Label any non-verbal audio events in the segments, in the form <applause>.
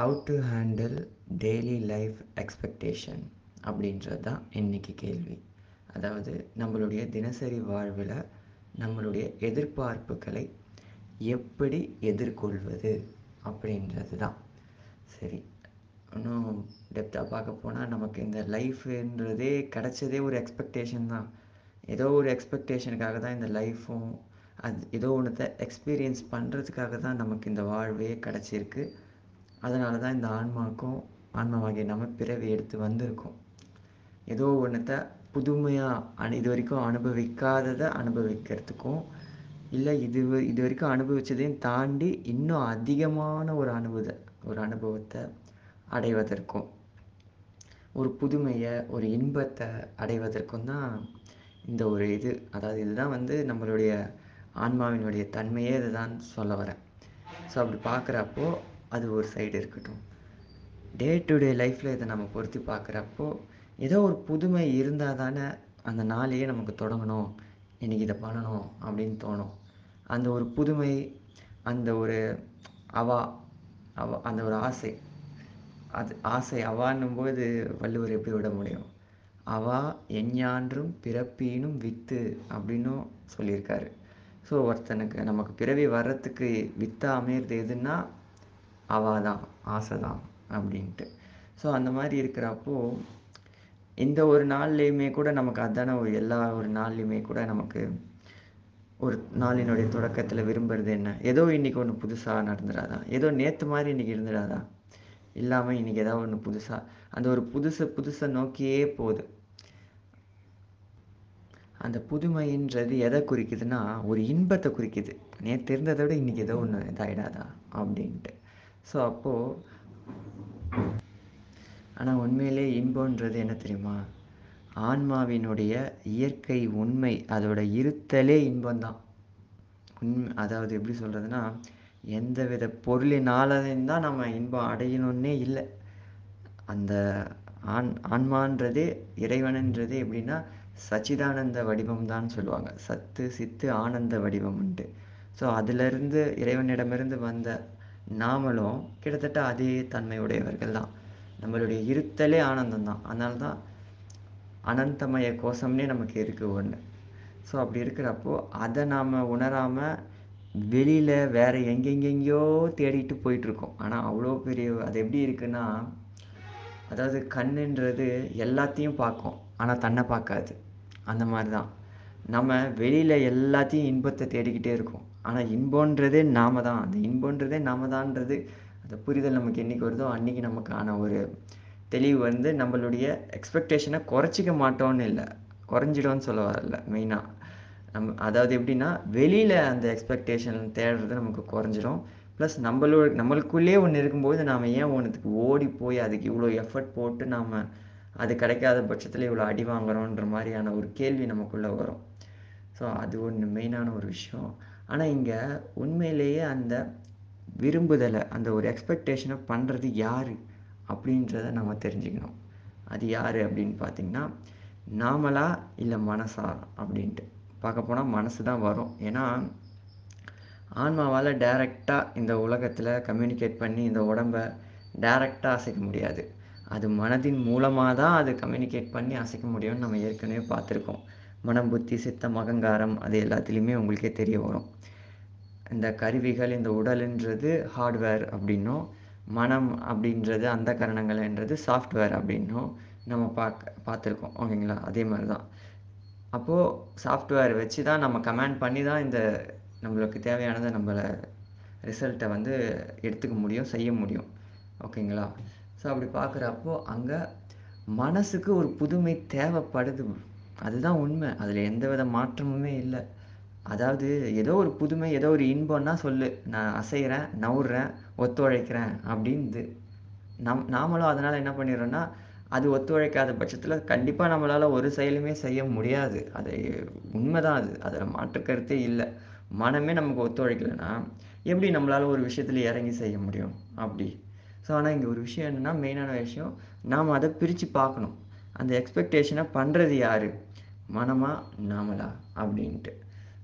How to handle daily life expectation அப்படின்றது தான் இன்றைக்கி கேள்வி. அதாவது நம்மளுடைய தினசரி வாழ்வில் நம்மளுடைய எதிர்பார்ப்புகளை எப்படி எதிர்கொள்வது அப்படின்றது தான் சரி இன்னும் டெப்த்தாக பார்க்க போனால் நமக்கு இந்த லைஃப்ன்றதே கிடச்சதே ஒரு எக்ஸ்பெக்டேஷன் தான். ஏதோ ஒரு எக்ஸ்பெக்டேஷனுக்காக தான் இந்த லைஃப்பும் அது ஏதோ ஒன்றத்தை எக்ஸ்பீரியன்ஸ் பண்ணுறதுக்காக தான் நமக்கு இந்த வாழ்வே கிடச்சிருக்கு. அதனால தான் இந்த ஆன்மாவுக்கும் ஆன்மாவாகிய நம்ம பிறவி எடுத்து வந்திருக்கோம். ஏதோ ஒன்றத்தை புதுமையாக அனு இது வரைக்கும் அனுபவிக்காததை அனுபவிக்கிறதுக்கும் இல்லை இது இது வரைக்கும் அனுபவிச்சதையும் தாண்டி இன்னும் அதிகமான ஒரு அனுபவத்தை ஒரு அனுபவத்தை அடைவதற்கும் ஒரு புதுமையை ஒரு இன்பத்தை அடைவதற்கும் தான் இந்த ஒரு இது. அதாவது இதுதான் வந்து நம்மளுடைய ஆன்மாவினுடைய தன்மையே இதுதான் சொல்ல வரேன். ஸோ அப்படி பார்க்குறப்போ அது ஒரு சைடு இருக்கட்டும். டே டு டே லைஃப்பில் இதை நம்ம பொருத்தி பார்க்குறப்போ ஏதோ ஒரு புதுமை இருந்தால் தானே அந்த நாளையே நமக்கு தொடங்கணும். இன்றைக்கி இதை பண்ணணும் அப்படின்னு தோணும். அந்த ஒரு புதுமை அந்த ஒரு அவா அவ அந்த ஒரு ஆசை. அது ஆசை அவான்னும் போது வள்ளுவர் எப்படி விட முடியும்? அவா எஞ்ஞான்றும் பிறப்பீனும் வித்து அப்படின்னும் சொல்லியிருக்காரு. ஸோ ஒருத்தனுக்கு நமக்கு பிறவி வர்றதுக்கு வித்தா அமையிறது எதுன்னா அவள் தான் ஆசை தான் அப்படின்ட்டு. ஸோ அந்த மாதிரி இருக்கிறப்போ இந்த ஒரு நாள்லேயுமே கூட நமக்கு அதான ஒரு எல்லா ஒரு நாள்லையுமே கூட நமக்கு ஒரு நாளினுடைய தொடக்கத்தில் விரும்புறது என்ன? ஏதோ இன்னைக்கு ஒன்று புதுசாக நடந்துடாதா ஏதோ நேற்று மாதிரி இன்றைக்கி இருந்துடாதா இல்லாமல் இன்னைக்கு ஏதாவது ஒன்று புதுசாக அந்த ஒரு புதுசை புதுசை நோக்கியே போகுது. அந்த புதுமைன்றது எதை குறிக்குதுன்னா ஒரு இன்பத்தை குறிக்குது. நேற்று இருந்ததை விட இன்றைக்கி ஏதோ ஒன்று இதாகிடாதா அப்படின்ட்டு. ஸோ அப்போது ஆனால் உண்மையிலே இன்பம்ன்றது என்ன தெரியுமா? ஆன்மாவினுடைய இயற்கை உண்மை அதோட இருத்தலே இன்பம்தான். உண்மை அதாவது எப்படி சொல்கிறதுனா எந்தவித பொருளினாலையும் தான் நம்ம இன்பம் அடையணுன்னே இல்லை. அந்த ஆண் ஆன்மான்றதே இறைவனன்றதே எப்படின்னா சச்சிதானந்த வடிவம் தான் சொல்லுவாங்க. சத்து சித்து ஆனந்த வடிவம்ன்ட்டு ஸோ அதிலிருந்து இறைவனிடமிருந்து வந்த நாமளும் கிட்டத்தட்ட அதே தன்மையுடையவர்கள் தான் நம்மளுடைய இருத்தலே ஆனந்தம் தான் அதனால தான் அனந்தமய கோஷம்னே நமக்கு இருக்குது ஒன்று ஸோ அப்படி இருக்கிறப்போ அதை நாம் உணராமல் வெளியில் வேறு எங்கெங்கெங்கேயோ தேடிட்டு போயிட்டுருக்கோம். ஆனால் அவ்வளோ பெரிய அது எப்படி இருக்குன்னா அதாவது கண்ணுன்றது எல்லாத்தையும் பார்க்கும். ஆனால் தன்னை பார்க்காது. அந்த மாதிரி தான் நம்ம வெளியில் எல்லாத்தையும் இன்பத்தை தேடிக்கிட்டே இருக்கோம். ஆனால் இன்பன்றதே நாம தான் அந்த இன்பன்றதே நாம தான்றது அந்த புரிதல் நமக்கு என்னைக்கு வருதோ அன்றைக்கி நமக்கான ஒரு தெளிவு வந்து நம்மளுடைய எக்ஸ்பெக்டேஷனை குறைச்சிக்க மாட்டோம்னு இல்லை. குறைஞ்சிடும்னு சொல்ல வரல மெயினாக நம்ம அதாவது எப்படின்னா வெளியில் அந்த எக்ஸ்பெக்டேஷன் தேடுறது நமக்கு குறைஞ்சிடும். ப்ளஸ் நம்மளோட நம்மளுக்குள்ளேயே ஒன்று இருக்கும்போது நாம் ஏன் ஒன்றுத்துக்கு ஓடி போய் அதுக்கு இவ்வளோ எஃபர்ட் போட்டு நாம் அது கிடைக்காத பட்சத்தில் இவ்வளோ அடி வாங்குறோன்ற மாதிரியான ஒரு கேள்வி நமக்குள்ளே வரும். ஸோ அது ஒன்று மெயினான ஒரு விஷயம். ஆனால் இங்கே உண்மையிலேயே அந்த விரும்புதலை அந்த ஒரு எக்ஸ்பெக்டேஷனை பண்ணுறது யார் அப்படின்றத நம்ம தெரிஞ்சுக்கணும். அது யார் அப்படின்னு பார்த்தீங்கன்னா நாமளா இல்லை மனசா அப்படின்ட்டு. பார்க்க போனால் மனசு தான் வரும். ஏன்னா ஆன்மாவால் டைரெக்டாக இந்த உலகத்தில் கம்யூனிகேட் பண்ணி இந்த உடம்பை டைரெக்டாக அசைக்க முடியாது. அது மனதின் மூலமாக தான் அது கம்யூனிகேட் பண்ணி அசைக்க முடியும்னு நம்ம ஏற்கனவே பார்த்துருக்கோம். மனம் புத்தி சித்தம் அகங்காரம் அது எல்லாத்துலேயுமே உங்களுக்கே தெரிய வரும். இந்த கருவிகள் இந்த உடலுன்றது ஹார்ட்வேர் அப்படின்னும் மனம் அப்படின்றது அந்த கரணங்கள்ன்றது சாஃப்ட்வேர் அப்படின்னும் நம்ம பார்க்க பார்த்துருக்கோம். ஓகேங்களா? அதே மாதிரி தான் அப்போது சாஃப்ட்வேர் வச்சு தான் நம்ம கமாண்ட் பண்ணி தான் இந்த நம்மளுக்கு தேவையானதை நம்மளை ரிசல்ட்டை வந்து எடுத்துக்க முடியும் செய்ய முடியும். ஓகேங்களா? ஸோ அப்படி பார்க்குறப்போ அங்கே மனசுக்கு ஒரு புதுமை தேவைப்படுது. அதுதான் உண்மை. அதில் எந்த வித மாற்றமுமே இல்லை. அதாவது ஏதோ ஒரு புதுமை ஏதோ ஒரு இன்பம்னா சொல்லு. நான் அசைகிறேன் நவுறேன் ஒத்துழைக்கிறேன் அப்படின்து. நம் நாமளும் அதனால் என்ன பண்ணிடுறோன்னா அது ஒத்துழைக்காத பட்சத்தில் கண்டிப்பாக நம்மளால் ஒரு செயலுமே செய்ய முடியாது. அது உண்மைதான் அது. அதில் மாற்று கருத்தே இல்லை. மனமே நமக்கு ஒத்துழைக்கலைன்னா எப்படி நம்மளால் ஒரு விஷயத்தில் இறங்கி செய்ய முடியும் அப்படி? ஸோ ஆனால் இங்கே ஒரு விஷயம் என்னென்னா மெயினான விஷயம் நாம் அதை பிரித்து பார்க்கணும். அந்த எக்ஸ்பெக்டேஷனை பண்ணுறது யார்? மனமா? நாமளா? அப்படின்ட்டு.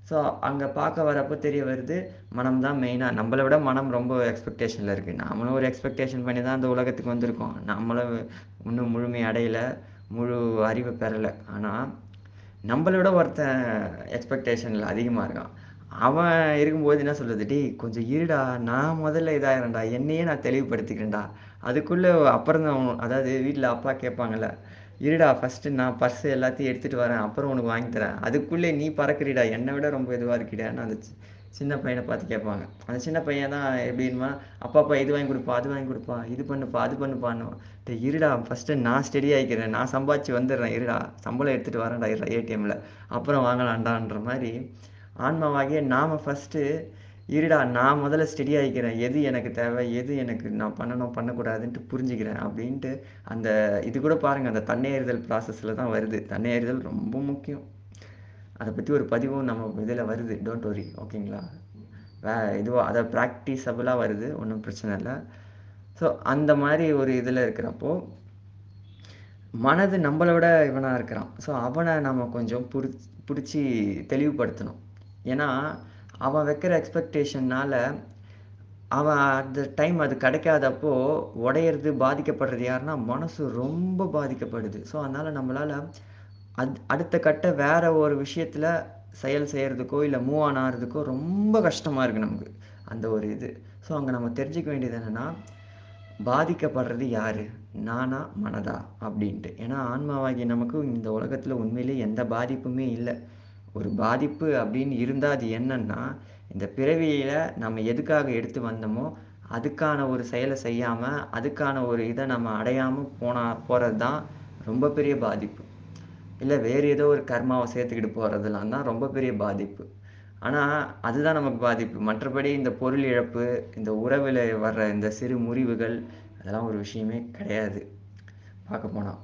ஸோ அங்கே பார்க்க வரப்போ தெரிய வருது மனம் தான் மெயினாக நம்மளை விட மனம் ரொம்ப எக்ஸ்பெக்டேஷனில் இருக்குது நாமளும் ஒரு எக்ஸ்பெக்டேஷன் பண்ணி தான் அந்த உலகத்துக்கு வந்திருக்கோம். நம்மளும் இன்னும் முழுமை அடையலை முழு அறிவு பெறலை. ஆனால் நம்மளை விட ஒருத்தன் எக்ஸ்பெக்டேஷனில் அதிகமாக இருக்கான். அவன் இருக்கும்போது என்ன சொல்கிறது டேய் கொஞ்சம் இருடா. நான் முதல்ல இதாகிறேன்டா. என்னையே நான் தெளிவுபடுத்திக்கிறேன்டா. அதுக்குள்ளே அப்புறம் தான் அதாவது வீட்டில் அப்பா கேட்பாங்கல்ல இருடா ஃபஸ்ட்டு நான் பர்ஸு எல்லாத்தையும் எடுத்துகிட்டு வரேன் அப்புறம் உனக்கு வாங்கி தரேன். அதுக்குள்ளே நீ பறக்குறிடா என்னை விட ரொம்ப இதுவாக இருக்கிடான்னு அந்த சி- சின்ன பையனை பார்த்து கேட்பாங்க. அந்த சின்ன பையன் தான் எப்படின்னா அப்பா அப்பா இது வாங்கி கொடுப்பா அது வாங்கி கொடுப்பா இது பண்ணுப்பா அது பண்ணுப்பான்னு இருடா ஃபஸ்ட்டு நான் ஸ்டெடி ஆகிக்கிறேன் நான் சம்பாதிச்சு வந்துடுறேன் இருடா சம்பளம் எடுத்துகிட்டு வரேன்டா இருடா ஏடிஎம்மில் அப்புறம் வாங்கலாம்டான்ற மாதிரி ஆன்மாவாகிய நாம் ஃபஸ்ட்டு இருடா நான் முதல்ல ஸ்டெடி ஆகிக்கிறேன் எது எனக்கு தேவை? எது எனக்கு நான் பண்ணணும் பண்ணக்கூடாதுன்ட்டு புரிஞ்சுக்கிறேன் அப்படின்ட்டு அந்த இது கூட பாருங்கள் அந்த தன்னையறிதல் ப்ராசஸில் தான் வருது. தன்னையறிதல் ரொம்ப முக்கியம். அதை பற்றி ஒரு பதிவும் நம்ம இதில் வருது. டோன்ட் ஒரி ஓகேங்களா? வே இதுவோ அதை ப்ராக்டிஸபிளாக வருது. ஒன்றும் பிரச்சனை இல்லை. ஸோ அந்த மாதிரி ஒரு இதில் இருக்கிறப்போ மனது நம்மளை விட இவனாக இருக்கிறான். ஸோ அவனை நம்ம கொஞ்சம் புடி பிடிச்சி தெளிவுபடுத்தணும். ஏன்னா அவன் வைக்கிற எக்ஸ்பெக்டேஷன்னால் அவன் அந்த டைம் அது கிடைக்காதப்போ உடையிறது பாதிக்கப்படுறது யாருன்னா மனசு ரொம்ப பாதிக்கப்படுது. ஸோ அதனால் நம்மளால் அத் அடுத்த கட்ட வேற ஒரு விஷயத்தில் செயல் செய்கிறதுக்கோ இல்லை மூவ் ஆன் ஆகிறதுக்கோ ரொம்ப கஷ்டமாக இருக்குது நமக்கு. அந்த ஒரு இது. ஸோ அங்கே நம்ம தெரிஞ்சுக்க வேண்டியது என்னென்னா பாதிக்கப்படுறது யார்? நானா மனதா? அப்படின்ட்டு. ஏன்னா ஆன்மாவாகி நமக்கு இந்த உலகத்தில் உண்மையிலேயே எந்த பாதிப்புமே இல்லை. ஒரு பாதிப்பு அப்படின்னு இருந்தால் அது என்னன்னா இந்த பிறவியில் நம்ம எதுக்காக எடுத்து வந்தோமோ அதுக்கான ஒரு செயலை செய்யாமல் அதுக்கான ஒரு இதை நம்ம அடையாமல் போனா போகிறது தான் ரொம்ப பெரிய பாதிப்பு. இல்லை வேறு ஏதோ ஒரு கர்மாவை சேர்த்துக்கிட்டு போகிறதுலாம் தான் ரொம்ப பெரிய பாதிப்பு. ஆனால் அதுதான் நமக்கு பாதிப்பு. மற்றபடி இந்த பொருள் இழப்பு இந்த உறவில் வர்ற இந்த சிறு முறிவுகள் அதெல்லாம் ஒரு விஷயமே கிடையாது. பார்க்க போனால்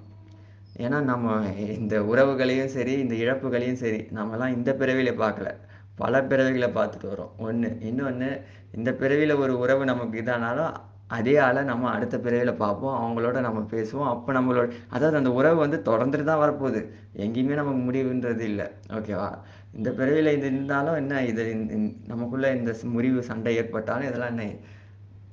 ஏன்னா நம்ம இந்த உறவுகளையும் சரி இந்த இழப்புகளையும் சரி நம்மலாம் இந்த பிறவியில் பார்க்கல. பல பிறவிகளை பார்த்துட்டு வரோம் ஒன்று இன்னொன்று இந்த பிறவியில் ஒரு உறவு நமக்கு இதானாலும் அதே ஆளை நம்ம அடுத்த பிறவியில் பார்ப்போம். அவங்களோட நம்ம பேசுவோம். அப்போ நம்மளோட அதாவது அந்த உறவு வந்து தொடர்ந்துட்டு தான் வரப்போகுது. எங்கேயுமே நமக்கு முடிவுன்றது இல்லை. ஓகேவா இந்த பிறவியில் இது இருந்தாலும் என்ன? இது நமக்குள்ளே இந்த- முறிவு சண்டை ஏற்பட்டாலும் இதெல்லாம் என்ன?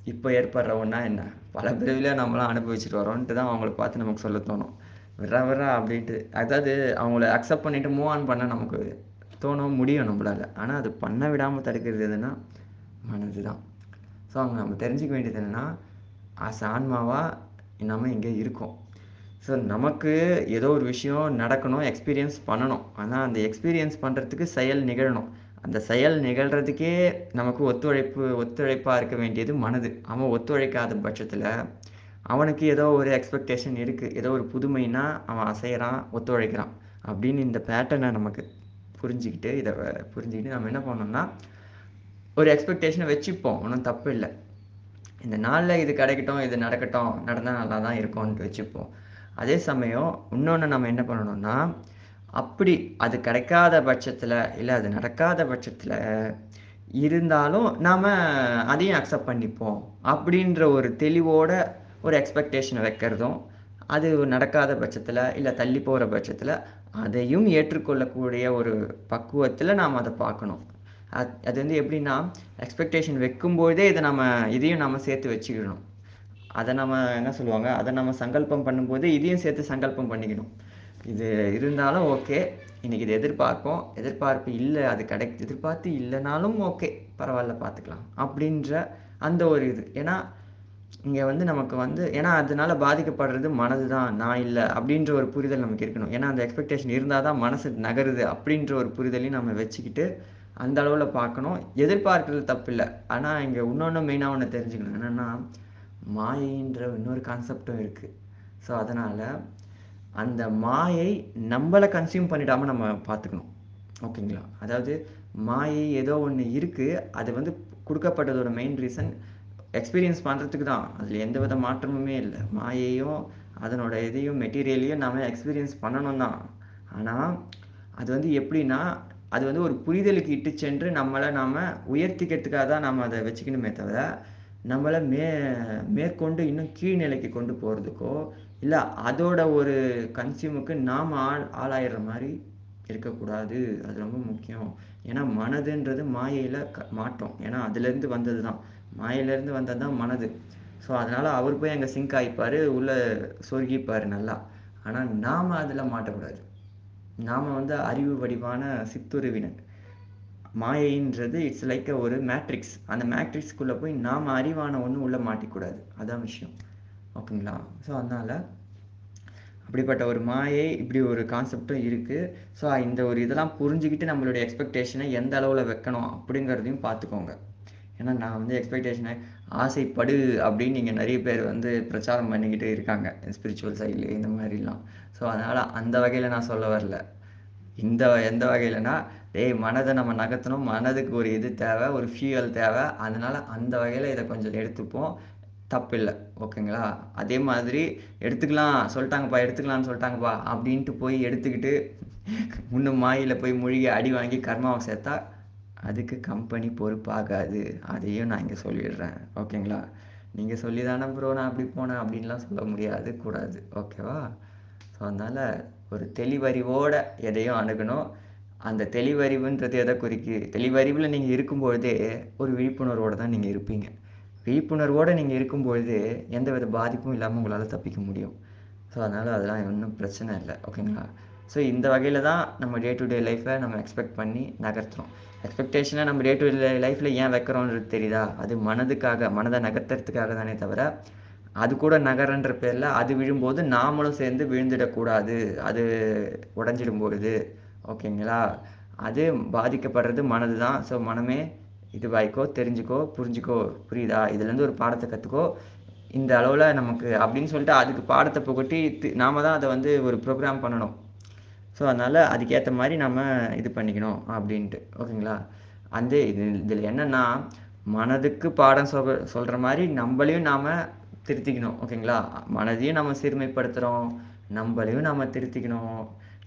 இப்போ ஏற்படுற ஒன்றா என்ன? பல பிறவியில் நம்மளாம் அனுபவிச்சுட்டு வரோன்ட்டு தான் அவங்கள பார்த்து நமக்கு சொல்ல தோணும். விட்றா விட்றா அப்படின்ட்டு. அதாவது அவங்கள அக்செப்ட் பண்ணிட்டு மூவ் ஆன் பண்ண நமக்கு தோணும் முடியும் நம்மளால. ஆனால் அது பண்ண விடாமல் தடுக்கிறது எதுனா மனது தான். ஸோ அவங்க நம்ம தெரிஞ்சுக்க வேண்டியது என்னென்னா ஆஸ் ஆன்மாவாக நம்ம இங்கே இருக்கோம். ஸோ நமக்கு ஏதோ ஒரு விஷயம் நடக்கணும் எக்ஸ்பீரியன்ஸ் பண்ணணும். ஆனால் அந்த எக்ஸ்பீரியன்ஸ் பண்ணுறதுக்கு செயல் நிகழணும். அந்த செயல் நிகழ்கிறதுக்கே நமக்கு ஒத்துழைப்பு ஒத்துழைப்பாக இருக்க வேண்டியது மனது. அவன் ஒத்துழைக்காத பட்சத்தில் அவனுக்கு ஏதோ ஒரு எக்ஸ்பெக்டேஷன் இருக்குது ஏதோ ஒரு புதுமைனா அவன் அசைகிறான் ஒத்துழைக்கிறான். அப்படின்னு இந்த பேட்டர்னை நமக்கு புரிஞ்சுக்கிட்டு இதை புரிஞ்சுக்கிட்டு நம்ம என்ன பண்ணோம்னா ஒரு எக்ஸ்பெக்டேஷனை வச்சுப்போம். ஒன்றும் தப்பு இல்லை. இந்த நாளில் இது கிடைக்கட்டும் இது நடக்கட்டும் நடந்தால் நல்லா தான் இருக்கும்ன்ட்டு வச்சுப்போம். அதே சமயம் இன்னொன்று நம்ம என்ன பண்ணணும்னா அப்படி அது கிடைக்காத பட்சத்தில் இல்லை அது நடக்காத பட்சத்தில் இருந்தாலும் நாம் அதையும் அக்செப்ட் பண்ணிப்போம். அப்படின்ற ஒரு தெளிவோட ஒரு எக்ஸ்பெக்டேஷனை வைக்கிறதும் அது நடக்காத பட்சத்தில் இல்லை தள்ளி போகிற பட்சத்தில் அதையும் ஏற்றுக்கொள்ளக்கூடிய ஒரு பக்குவத்தில் நாம் அதை பார்க்கணும். அது அது வந்து எப்படின்னா எக்ஸ்பெக்டேஷன் வைக்கும்போதே இதை நம்ம இதையும் நம்ம சேர்த்து வச்சுக்கணும். அதை நம்ம என்ன சொல்லுவாங்க? அதை நம்ம சங்கல்பம் பண்ணும்போது இதையும் சேர்த்து சங்கல்பம் பண்ணிக்கணும். இது இருந்தாலும் ஓகே. இன்றைக்கி இது எதிர்பார்ப்போம். எதிர்பார்ப்பு இல்லை அது கிடை எதிர்பார்த்து இல்லைனாலும் ஓகே. பரவாயில்ல பார்த்துக்கலாம். அப்படின்ற அந்த ஒரு இது. ஏன்னா இங்கே வந்து நமக்கு வந்து ஏன்னா அதனால பாதிக்கப்படுறது மனது தான் நான் இல்லை அப்படின்ற ஒரு புரிதல் நமக்கு இருக்கணும். ஏன்னா அந்த எக்ஸ்பெக்டேஷன் இருந்தால் தான் மனசு நகருது அப்படின்ற ஒரு புரிதலையும் நம்ம வச்சுக்கிட்டு அந்த அளவில் பார்க்கணும். எதிர்பார்க்கறது தப்பு இல்லை ஆனால் இங்கே இன்னொன்று மெயினாக ஒன்று தெரிஞ்சுக்கணும். என்னென்னா மாயைன்ற இன்னொரு கான்செப்டும் இருக்குது ஸோ அதனால் அந்த மாயை நம்மளை கன்சியூம் பண்ணிடாமல் நம்ம பார்த்துக்கணும். ஓகேங்களா? அதாவது மாயை ஏதோ ஒன்று இருக்குது அது வந்து கொடுக்கப்பட்டதோட மெயின் ரீசன் எக்ஸ்பீரியன்ஸ் பண்ணுறதுக்கு தான். அதில் எந்த வித மாற்றமுமே இல்லை. மாயையும் அதனோட இதையும் மெட்டீரியலையும் நாம் எக்ஸ்பீரியன்ஸ் பண்ணணும் தான். ஆனால் அது வந்து எப்படின்னா அது வந்து ஒரு புரிதலுக்கு இட்டு சென்று நம்மளை நாம் உயர்த்திக்கிறதுக்காக தான் நம்ம அதை வச்சுக்கணுமே தவிர நம்மளை மே மேற்கொண்டு இன்னும் கீழ்நிலைக்கு கொண்டு போகிறதுக்கோ இல்லை அதோட ஒரு கன்சியூமுக்கு நாம் ஆள் ஆளாயிடுற மாதிரி இருக்கக்கூடாது. அது ரொம்ப முக்கியம். ஏன்னா மனதுன்றது மாயையில் க மாட்டோம் ஏன்னா அதுலேருந்து வந்தது தான் மாயையிலேருந்து வந்தது தான் மனது. ஸோ அதனால் அவர் போய் அங்கே சிங்க் ஆகிப்பார் உள்ளே சொருகிப்பார் நல்லா. ஆனால் நாம் அதில் மாட்டக்கூடாது நாம் வந்து அறிவு வடிவான சித்துருவினர். மாயைன்றது இட்ஸ் லைக் ஒரு மேட்ரிக்ஸ் அந்த மேட்ரிக்ஸ்குள்ளே போய் நாம் அறிவான ஒன்று உள்ளே மாட்டிக்கூடாது. அதான் விஷயம். ஓகேங்களா? ஸோ அதனால் அப்படிப்பட்ட ஒரு மாயை இப்படி ஒரு கான்செப்டும் இருக்குது ஸோ இந்த ஒரு இதெல்லாம் புரிஞ்சுக்கிட்டு நம்மளுடைய எக்ஸ்பெக்டேஷனை எந்த அளவில் வைக்கணும் அப்படிங்கிறதையும் பார்த்துக்கோங்க. ஏன்னா நான் வந்து எக்ஸ்பெக்டேஷனை ஆசைப்படு அப்படின்னு நீங்கள் நிறைய பேர் வந்து பிரச்சாரம் பண்ணிக்கிட்டு இருக்காங்க. ஸ்பிரிச்சுவல் சைடில் இந்த மாதிரிலாம். ஸோ அதனால் அந்த வகையில் நான் சொல்ல வரல. இந்த எந்த வகையிலனா டேய் மனதை நம்ம நகர்த்தணும். மனதுக்கு ஒரு இது தேவை ஒரு ஃபியூயல் தேவை. அதனால் அந்த வகையில் இதை கொஞ்சம் எடுத்துப்போம். தப்பு இல்லை ஓகேங்களா? அதே மாதிரி எடுத்துக்கலாம் சொல்லிட்டாங்கப்பா எடுத்துக்கலாம்னு சொல்லிட்டாங்கப்பா அப்படின்ட்டு போய் எடுத்துக்கிட்டு இன்னும் மாயில் போய் மூழ்கி அடி வாங்கி கர்மாவை சேர்த்தா அதுக்கு கம்பெனி பொறுப்பாகாது. அதையும் நான் இங்கே சொல்லிடுறேன் ஓகேங்களா? நீங்கள் சொல்லி தானே ப்ரோ நான் அப்படி போனேன் அப்படின்லாம் சொல்ல முடியாது கூடாது ஓகேவா? ஸோ அதனால் ஒரு தெளிவறிவோட எதையும் அணுகணும். அந்த தெளிவறிவுன்றது எதை குறிக்கு? தெளிவறிவில் நீங்கள் இருக்கும்பொழுதே ஒரு விழிப்புணர்வோடு தான் நீங்கள் இருப்பீங்க. விழிப்புணர்வோடு நீங்கள் இருக்கும்பொழுது எந்த வித பாதிப்பும் இல்லாமல் உங்களால் தப்பிக்க முடியும். ஸோ அதனால் அதெல்லாம் ஒன்றும் பிரச்சனை இல்லை. ஓகேங்களா ஸோ இந்த வகையில் தான் நம்ம டே டு டே லைஃப்பை நம்ம எக்ஸ்பெக்ட் பண்ணி நகர்த்துறோம். எக்ஸ்பெக்டேஷனை நம்ம டே டு டே லைஃப்பில் ஏன் வைக்கிறோன்றது தெரியுதா? அது மனதுக்காக மனதை நகர்த்துறதுக்காக தானே தவிர அது கூட நகரன்ற பேரில் அது விழும்போது நாமளும் சேர்ந்து விழுந்துடக்கூடாது. அது உடஞ்சிடும் பொழுது ஓகேங்களா அது பாதிக்கப்படுறது மனது தான் ஸோ மனமே இதுவாய்க்கோ தெரிஞ்சுக்கோ புரிஞ்சுக்கோ புரியுதா? இதுலேருந்து ஒரு பாடத்தை கற்றுக்கோ இந்த அளவில் நமக்கு அப்படின்னு சொல்லிட்டு அதுக்கு பாடத்தை புகட்டி நாம தான் அதை வந்து ஒரு ப்ரோக்ராம் பண்ணணும். ஸோ அதனால் அதுக்கேற்ற மாதிரி நம்ம இது பண்ணிக்கணும் அப்படின்ட்டு. ஓகேங்களா? அந்த இது இதில் என்னென்னா மனதுக்கு பாடம் சொல் சொல்கிற மாதிரி நம்மளையும் நாம் திருத்திக்கணும். ஓகேங்களா? மனதையும் நம்ம சிறுமைப்படுத்துகிறோம் நம்மளையும் நம்ம திருத்திக்கணும்.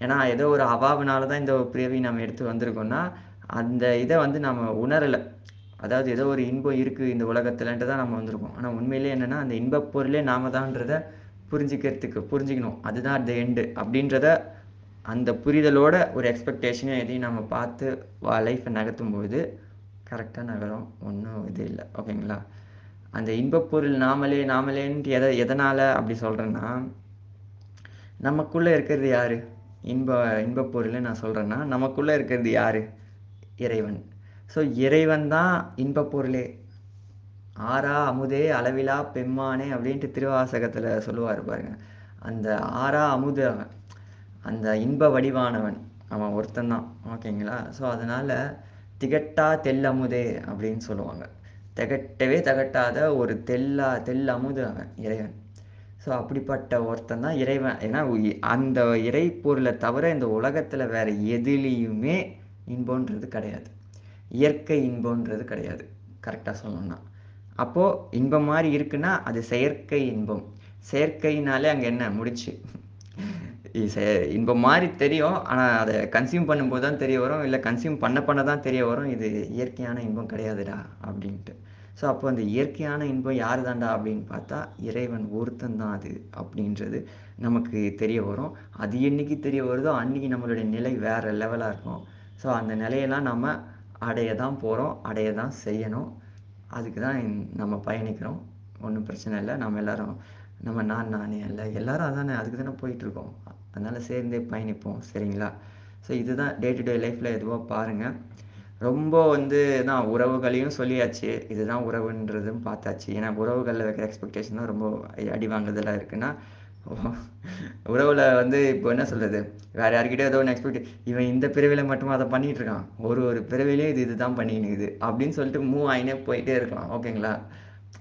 ஏன்னா ஏதோ ஒரு அவாவினால தான் இந்த பிறவி நம்ம எடுத்து வந்திருக்கோம்னா அந்த இதை வந்து நம்ம உணரலை. அதாவது ஏதோ ஒரு இன்பம் இருக்குது இந்த உலகத்துலன்ட்டு தான் நம்ம வந்திருக்கோம். ஆனால் உண்மையிலே என்னென்னா அந்த இன்பப் பொருளே நாம தான்றதை புரிஞ்சிக்கிறதுக்கு புரிஞ்சுக்கணும். அதுதான் அந்த எண்டு அப்படின்றத அந்த புரிதலோட ஒரு எக்ஸ்பெக்டேஷனே எதையும் நம்ம பார்த்து வா லைஃப்பை நகர்த்தும் போது கரெக்டாக நகரும். ஒன்றும் இது இல்லை. ஓகேங்களா? அந்த இன்பப் பொருள் நாமளே நாமளேன்ட்டு எதை எதனால் அப்படி சொல்கிறேன்னா நமக்குள்ளே இருக்கிறது யார்? இன்ப இன்பப் பொருள்னு நான் சொல்கிறேன்னா நமக்குள்ளே இருக்கிறது யார்? இறைவன். ஸோ இறைவன் தான் இன்பப் பொருளே. ஆறா அமுதே அளவிலா பெம்மானே அப்படின்ட்டு திருவாசகத்தில் சொல்லுவார் பாருங்க. அந்த ஆறா அமுது அவன். அந்த இன்ப வடிவானவன். அவன் ஒருத்தன்தான் ஓகேங்களா? ஸோ அதனால் திகட்டா தெல்லமுதே அப்படின்னு சொல்லுவாங்க. திகட்டவே திகட்டாத ஒரு தெல்லா தெல் அமுது அவன் இறைவன். ஸோ அப்படிப்பட்ட ஒருத்தன் தான் இறைவன். ஏன்னா அந்த இறை பொருளை தவிர இந்த உலகத்தில் வேற எதுலேயுமே இன்பன்றது கிடையாது. இயற்கை இன்பன்றது கிடையாது. கரெக்டாக சொல்லணும்னா. அப்போது இன்பம் மாதிரி இருக்குன்னா அது செயற்கை இன்பம். செயற்கைனாலே அங்கே என்ன? முடிச்சு இன்பம் மாதிரி தெரியும். ஆனால் அதை கன்சியூம் பண்ணும்போது தான் தெரிய வரும். இல்லை கன்சியூம் பண்ண பண்ண தான் தெரிய வரும். இது இயற்கையான இன்பம் கிடையாதுடா அப்படின்ட்டு. ஸோ அப்போ அந்த இயற்கையான இன்பம் யார் தாண்டா அப்படின்னு பார்த்தா இறைவன் ஒருத்தன் தான் அது அப்படின்றது நமக்கு தெரிய வரும். அது என்னைக்கு தெரிய வருதோ அன்றைக்கி நம்மளுடைய நிலை வேறு லெவலாக இருக்கும். ஸோ அந்த நிலையெல்லாம் நம்ம அடைய தான் போகிறோம் அடைய தான் செய்யணும். அதுக்கு தான் நம்ம பயணிக்கிறோம். ஒன்றும் பிரச்சனை இல்லை. நம்ம எல்லோரும் நம்ம நான் நானே இல்லை எல்லோரும் அதானே அதுக்கு தானே போயிட்டுருக்கோம். அதனால் சேர்ந்தே பயணிப்போம். சரிங்களா? ஸோ இதுதான் டே டு டே லைஃப்பில் எதுவோ பாருங்கள் ரொம்ப வந்து தான் உறவுகளையும் சொல்லியாச்சு. இதுதான் உறவுன்றதும் பார்த்தாச்சு. ஏன்னா உறவுகளில் வைக்கிற எக்ஸ்பெக்டேஷன் தான் ரொம்ப அடி வாங்குறதெல்லாம் இருக்குன்னா <laughs> உறவில் வந்து இப்போ என்ன சொல்கிறது வேறு யார்கிட்ட ஏதோ ஒன்று எக்ஸ்பெக்ட் இவன் இந்த பிறவியில் மட்டும் அதை பண்ணிகிட்டு இருக்கான். ஒரு ஒரு பிறவிலையும் இது இதுதான் பண்ணினுக்குது அப்படின்னு சொல்லிட்டு மூவ் ஆகினே போயிட்டே இருக்கலாம். ஓகேங்களா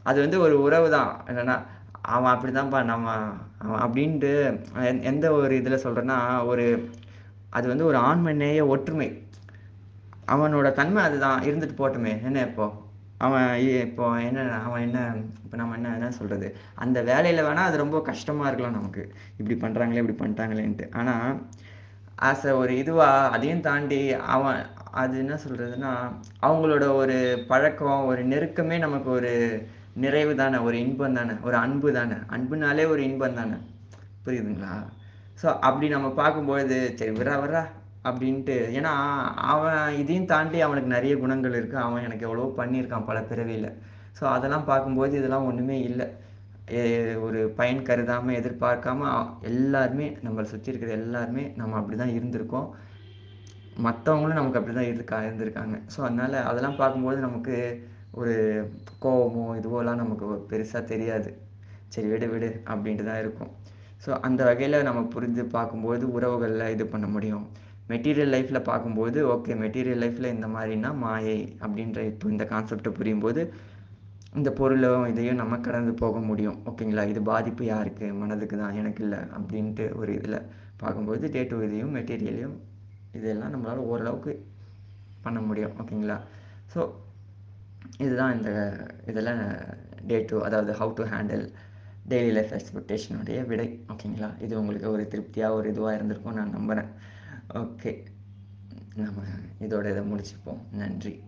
அது வந்து ஒரு உறவு தான். என்னென்னா அவன் அப்படி தான்ப்பா நம்ம அவன் அப்படின்ட்டு எந்த ஒரு இதில் சொல்கிறேன்னா ஒரு அது வந்து ஒரு ஆண்மநேய ஒற்றுமை. அவனோட தன்மை அதுதான். இருந்துட்டு போட்டுமே. என்ன இப்போ? அவன் இப்போ என்ன அவன் என்ன இப்போ நம்ம என்ன என்ன சொல்கிறது அந்த வேலையில் வேணால் அது ரொம்ப கஷ்டமாக இருக்கலாம் நமக்கு. இப்படி பண்ணுறாங்களே இப்படி பண்ணிட்டாங்களேன்ட்டு. ஆனால் ஆஸ் அ ஒரு இதுவாக அதையும் தாண்டி அவன் அது என்ன சொல்கிறதுனா அவங்களோட ஒரு பழக்கம் ஒரு நெருக்கமே நமக்கு ஒரு நிறைவு தானே ஒரு இன்பம் தானே ஒரு அன்பு தானே. அன்புனாலே ஒரு இன்பம் தானே. புரியுதுங்களா? ஸோ அப்படி நம்ம பார்க்கும்பொழுது சரி விரா விரா அப்படின்ட்டு. ஏன்னா அவன் இதையும் தாண்டி அவனுக்கு நிறைய குணங்கள் இருக்குது அவன் எனக்கு எவ்வளவோ பண்ணியிருக்கான் பல பிறவியில். ஸோ அதெல்லாம் பார்க்கும்போது இதெல்லாம் ஒன்றுமே இல்லை. ஒரு பயன் கருதாமல் எதிர்பார்க்காம எல்லாருமே நம்மளை சுற்றி இருக்கிற எல்லாருமே நம்ம அப்படி தான் இருந்திருக்கோம். மற்றவங்களும் நமக்கு அப்படி தான் இருக்கா இருந்திருக்காங்க. ஸோ அதனால் அதெல்லாம் பார்க்கும்போது நமக்கு ஒரு கோபமோ இதுவோலாம் நமக்கு பெருசாக தெரியாது. சரி விடு விடு அப்படின்ட்டு தான் இருக்கும். ஸோ அந்த வகையில் நம்ம புரிஞ்சு பார்க்கும்போது உறவுகளில் இது பண்ண முடியும். மெட்டீரியல் லைஃப்பில் பார்க்கும்போது ஓகே மெட்டீரியல் லைஃப்பில் இந்த மாதிரினா மாயை அப்படின்ற இப்போ இந்த கான்செப்டை புரியும்போது இந்த பொருளும் இதையும் நம்ம கடந்து போக முடியும். ஓகேங்களா? இது பாதிப்பு யாருக்கு? மனதுக்கு தான் எனக்கு இல்லை அப்படின்ட்டு ஒரு இதில் பார்க்கும்போது டே டு இதையும் மெட்டீரியலையும் இதெல்லாம் நம்மளால் ஓரளவுக்கு பண்ண முடியும். ஓகேங்களா? ஸோ இதுதான் இந்த இதில் டே டு அதாவது how to handle daily life எக்ஸ்பெக்டேஷனுடைய விடை. ஓகேங்களா? இது உங்களுக்கு ஒரு திருப்தியாக ஒரு இதுவாக இருந்திருக்கும் நான் நம்புகிறேன் ஓகே நம்ம இதோட இதை முடிச்சுப்போம். நன்றி.